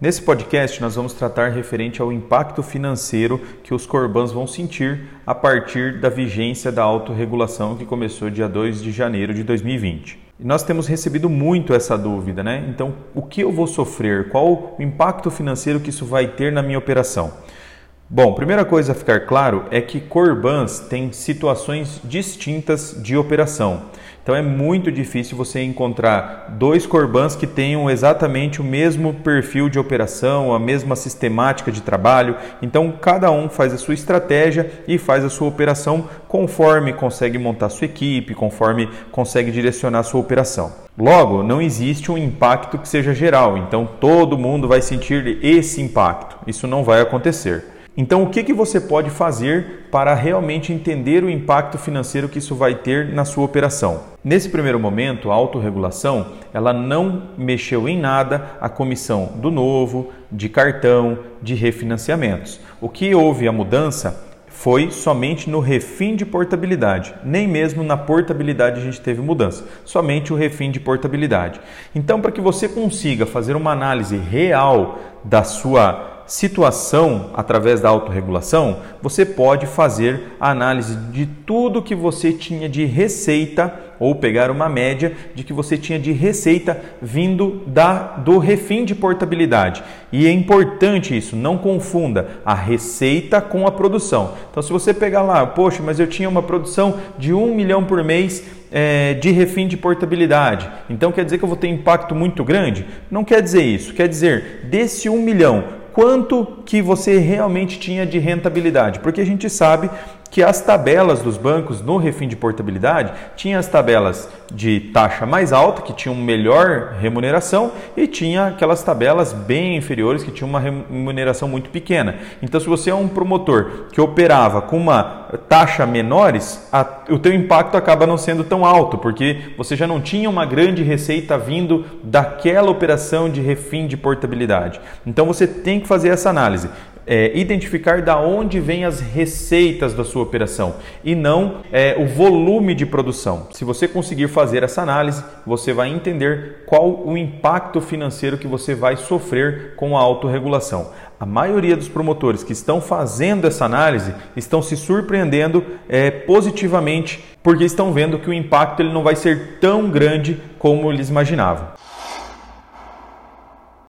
Nesse podcast, nós vamos tratar referente ao impacto financeiro que os Corbans vão sentir a partir da vigência da autorregulação que começou dia 2 de janeiro de 2020. E nós temos recebido muito essa dúvida, né? Então, o que eu vou sofrer? Qual o impacto financeiro que isso vai ter na minha operação? Bom, primeira coisa a ficar claro é que Corbans têm situações distintas de operação. Então é muito difícil você encontrar dois Corbans que tenham exatamente o mesmo perfil de operação, a mesma sistemática de trabalho. Então cada um faz a sua estratégia e faz a sua operação conforme consegue montar sua equipe, conforme consegue direcionar sua operação. Logo, não existe um impacto que seja geral, então todo mundo vai sentir esse impacto. Isso não vai acontecer. Então, o que, que você pode fazer para realmente entender o impacto financeiro que isso vai ter na sua operação? Nesse primeiro momento, a autorregulação ela não mexeu em nada a comissão do novo, de cartão, de refinanciamentos. O que houve a mudança foi somente no refim de portabilidade. Nem mesmo na portabilidade a gente teve mudança, somente o refim de portabilidade. Então, para que você consiga fazer uma análise real da sua situação através da autorregulação, você pode fazer a análise de tudo que você tinha de receita ou pegar uma média de que você tinha de receita vindo da do refim de portabilidade. E é importante isso, não confunda a receita com a produção. Então, se você pegar lá, poxa, mas eu tinha uma produção de um milhão por mês é, de refim de portabilidade. Então quer dizer que eu vou ter impacto muito grande? Não quer dizer isso. Quer dizer, desse um milhão, quanto que você realmente tinha de rentabilidade, porque a gente sabe que as tabelas dos bancos no refim de portabilidade tinha as tabelas de taxa mais alta, que tinham melhor remuneração, e tinha aquelas tabelas bem inferiores, que tinham uma remuneração muito pequena. Então, se você é um promotor que operava com uma taxa menores, a, o teu impacto acaba não sendo tão alto, porque você já não tinha uma grande receita vindo daquela operação de refim de portabilidade. Então, você tem que fazer essa análise é, identificar da onde vêm as receitas da sua operação e não é, o volume de produção. Se você conseguir fazer essa análise, você vai entender qual o impacto financeiro que você vai sofrer com a autorregulação. A maioria dos promotores que estão fazendo essa análise estão se surpreendendo é, positivamente porque estão vendo que o impacto ele não vai ser tão grande como eles imaginavam.